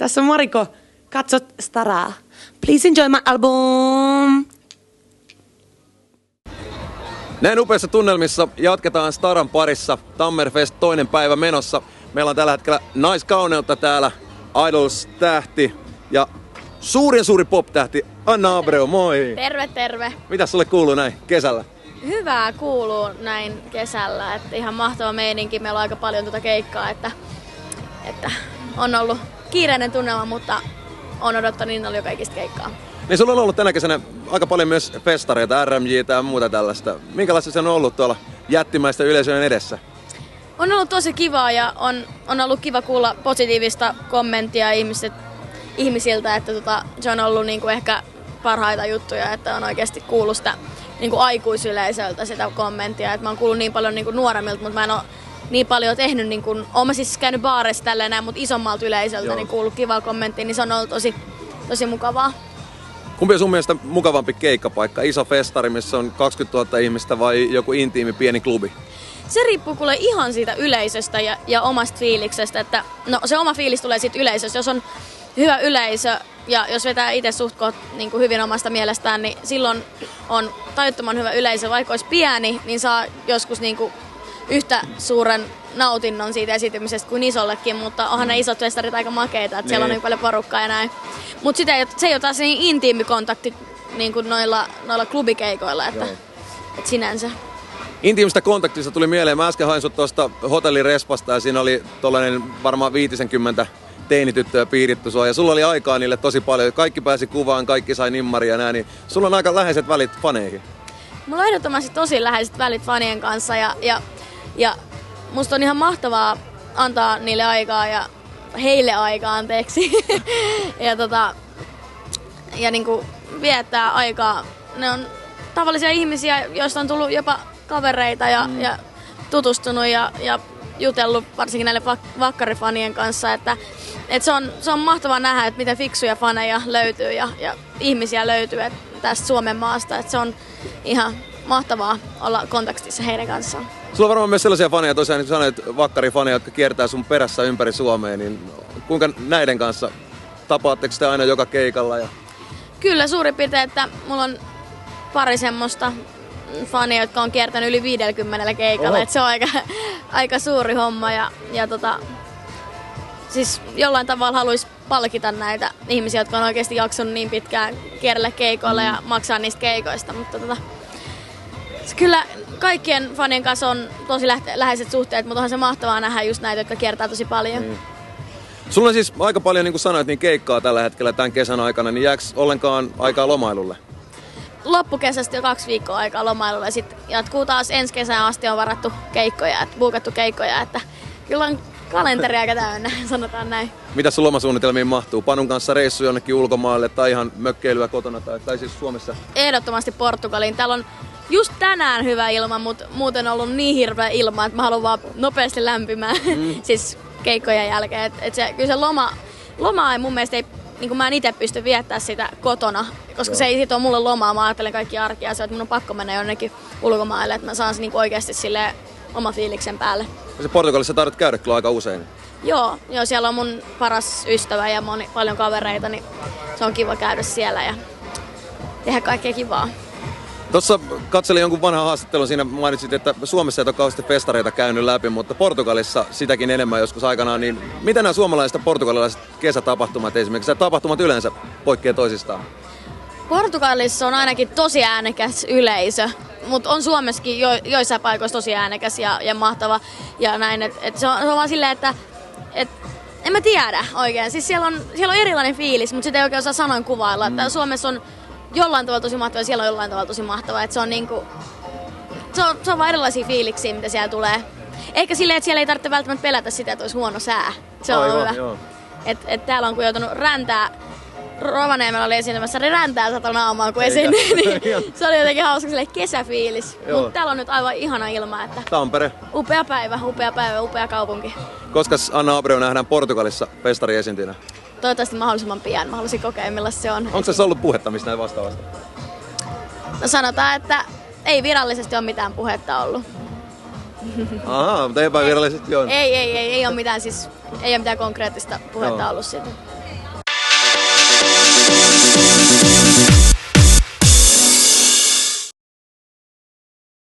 Tässä on Mariko. Katsot Staraa. Please enjoy my album. Näin upeissa tunnelmissa jatketaan Staran parissa. Tammerfest toinen päivä menossa. Meillä on tällä hetkellä naiskauneutta täällä. Idols-tähti ja suurin suuri pop-tähti Anna Abreu, moi! Terve, terve. Mitä sulle kuuluu näin kesällä? Hyvää kuuluu näin kesällä, että ihan mahtava meininki. Meillä on aika paljon tuota keikkaa, että, että on ollut kiireinen tunnelma, mutta on odottanut innolla jo kaikista keikkaa. Niin sulla on ollut tänä kesänä aika paljon myös festareita, RMJtä ja muuta tällaista. Minkälaista se on ollut tuolla jättimäistä yleisöjen edessä? On ollut tosi kivaa ja on, on ollut kiva kuulla positiivista kommenttia ihmiset, ihmisiltä, että tota, se on ollut niinku ehkä parhaita juttuja, että on oikeasti kuullut sitä niinku aikuisyleisöltä sitä kommenttia. Et mä oon kuullut niin paljon niinku nuoremmilta, mutta mä en ole niin paljon tehnyt, niin kun, mä siis käynyt baareissa tälleen näin, mutta isommalta yleisöltä Joo. niin kuullut kivaa kommenttia, niin se on ollut tosi, tosi mukavaa. Kumpi on sun mielestä mukavampi keikkapaikka? Iso festari, missä on 20 000 ihmistä vai joku intiimi pieni klubi? Se riippuu kuule ihan siitä yleisöstä ja, ja omasta fiiliksestä, että no se oma fiilis tulee siitä yleisöstä. Jos on hyvä yleisö ja jos vetää itse suht koht, niin kuin hyvin omasta mielestään, niin silloin on tajuttoman hyvä yleisö. Vaikka olisi pieni, niin saa joskus niin kuin yhtä suuren nautinnon siitä esitymisestä kuin isollekin, mutta onhan ne isot festarit aika makeita, että siellä on Niin. niin paljon porukkaa ja näin. Mutta se ei ole taas niin intiimi kontakti niin kuin noilla, noilla klubikeikoilla, että, Joo. että sinänsä. Intiimistä kontaktista tuli mieleen. Mä äsken hain sut tuosta hotellirespasta ja siinä oli tollanen varmaan 50 teinityttöä piiritty sua ja sulla oli aikaa niille tosi paljon. Kaikki pääsi kuvaan, kaikki sai nimmaria ja nää, niin sulla on aika läheiset välit faneihin. Mulla on ehdottomasti tosi läheiset välit fanien kanssa ja, ja, ja musta on ihan mahtavaa antaa niille aikaa ja heille aikaa, anteeksi. ja tota, ja niinku viettää aikaa. Ne on tavallisia ihmisiä, joista on tullut jopa kavereita ja, mm. ja tutustunut ja, ja jutellut varsinkin näille vak- vakkarifanien kanssa, että et se, on, se on mahtavaa nähdä, että miten fiksuja faneja löytyy ja, ja ihmisiä löytyy tästä Suomen maasta, että se on ihan mahtavaa olla kontaktissa heidän kanssaan. Sulla on varmaan myös sellaisia faneja, tosiaan niin sanoit, vakkarifaneja, jotka kiertää sun perässä ympäri Suomea, niin kuinka näiden kanssa? Tapaatteko te aina joka keikalla? Ja... Kyllä suurin piirtein, että mulla on pari semmoista fania, jotka on kiertänyt yli 50 keikalla, että se on aika, aika suuri homma ja, ja tota, siis jollain tavalla haluaisi palkita näitä ihmisiä, jotka on oikeasti jaksanut niin pitkään kierrellä keikoilla ja maksaa niistä keikoista, mutta tota, kyllä kaikkien fanien kanssa on tosi lähte- läheiset suhteet, mutta onhan se mahtavaa nähdä just näitä, jotka kiertää tosi paljon. Niin. Sulla on siis aika paljon, niin kuin sanoit, niin keikkaa tällä hetkellä tämän kesän aikana, niin jääkö ollenkaan aikaa lomailulle? loppukesästä jo kaksi viikkoa aikaa lomailulle ja sitten jatkuu taas ensi kesään asti on varattu keikkoja, että buukattu keikkoja, että kyllä on kalenteri aika täynnä, sanotaan näin. Mitä sun lomasuunnitelmiin mahtuu? Panun kanssa reissu jonnekin ulkomaalle tai ihan mökkeilyä kotona tai, tai siis Suomessa? Ehdottomasti Portugaliin. Täällä on just tänään hyvä ilma, mutta muuten on ollut niin hirveä ilma, että mä haluan vaan nopeasti lämpimään, mm. siis keikkojen jälkeen. Et, et se, kyllä se loma, loma ei mun mielestä ei niin mä en itse pysty viettämään sitä kotona, koska Joo. se ei sit ole mulle lomaa. Mä ajattelen kaikki arkia että mun on pakko mennä jonnekin ulkomaille, että mä saan se niin oikeasti sille oma fiiliksen päälle. Ja se Portugalissa taidat käydä kyllä aika usein. Joo, joo, siellä on mun paras ystävä ja moni, paljon kavereita, niin se on kiva käydä siellä ja tehdä kaikkea kivaa. Tuossa katselin jonkun vanhan haastattelun, siinä mainitsit, että Suomessa et ole kauheasti festareita käynyt läpi, mutta Portugalissa sitäkin enemmän joskus aikanaan. Niin mitä nämä suomalaiset ja portugalilaiset kesätapahtumat esimerkiksi, tapahtumat yleensä poikkeaa toisistaan? Portugalissa on ainakin tosi äänekäs yleisö, mutta on Suomessakin jo, joissain paikoissa tosi äänekäs ja, ja mahtava. Ja näin, et, et se, on, se on vaan silleen, että et, en mä tiedä oikein. Siis siellä on, siellä on erilainen fiilis, mutta sitä ei oikein osaa sanan kuvailla. Mm. Että Suomessa on jollain tavalla tosi mahtava ja siellä on jollain tavalla tosi mahtava. Että se on niinku, se on, se on vaan erilaisia fiiliksiä, mitä siellä tulee. Ehkä silleen, että siellä ei tarvitse välttämättä pelätä sitä, että olisi huono sää. Se on Aivan, hyvä. joo. Et, et täällä on kun joutunut räntää, Rovaniemellä oli esiintymässä, niin räntää sato naamaan kun Eikä. esiin, niin se oli jotenkin hauska silleen kesäfiilis. Mutta täällä on nyt aivan ihana ilma, että Tampere. upea päivä, upea päivä, upea kaupunki. Koska Anna Abreu nähdään Portugalissa festari esiintynä? Toivottavasti mahdollisimman pian. Mä haluaisin kokea, millaista se on. Onko se ollut puhetta mistä näin vastaavasta? No sanotaan, että ei virallisesti ole mitään puhetta ollut. Ahaa, mutta epävirallisesti on. Ei, ei, ei, ei ole mitään, siis, ei ole mitään konkreettista puhetta Joo. ollut siitä.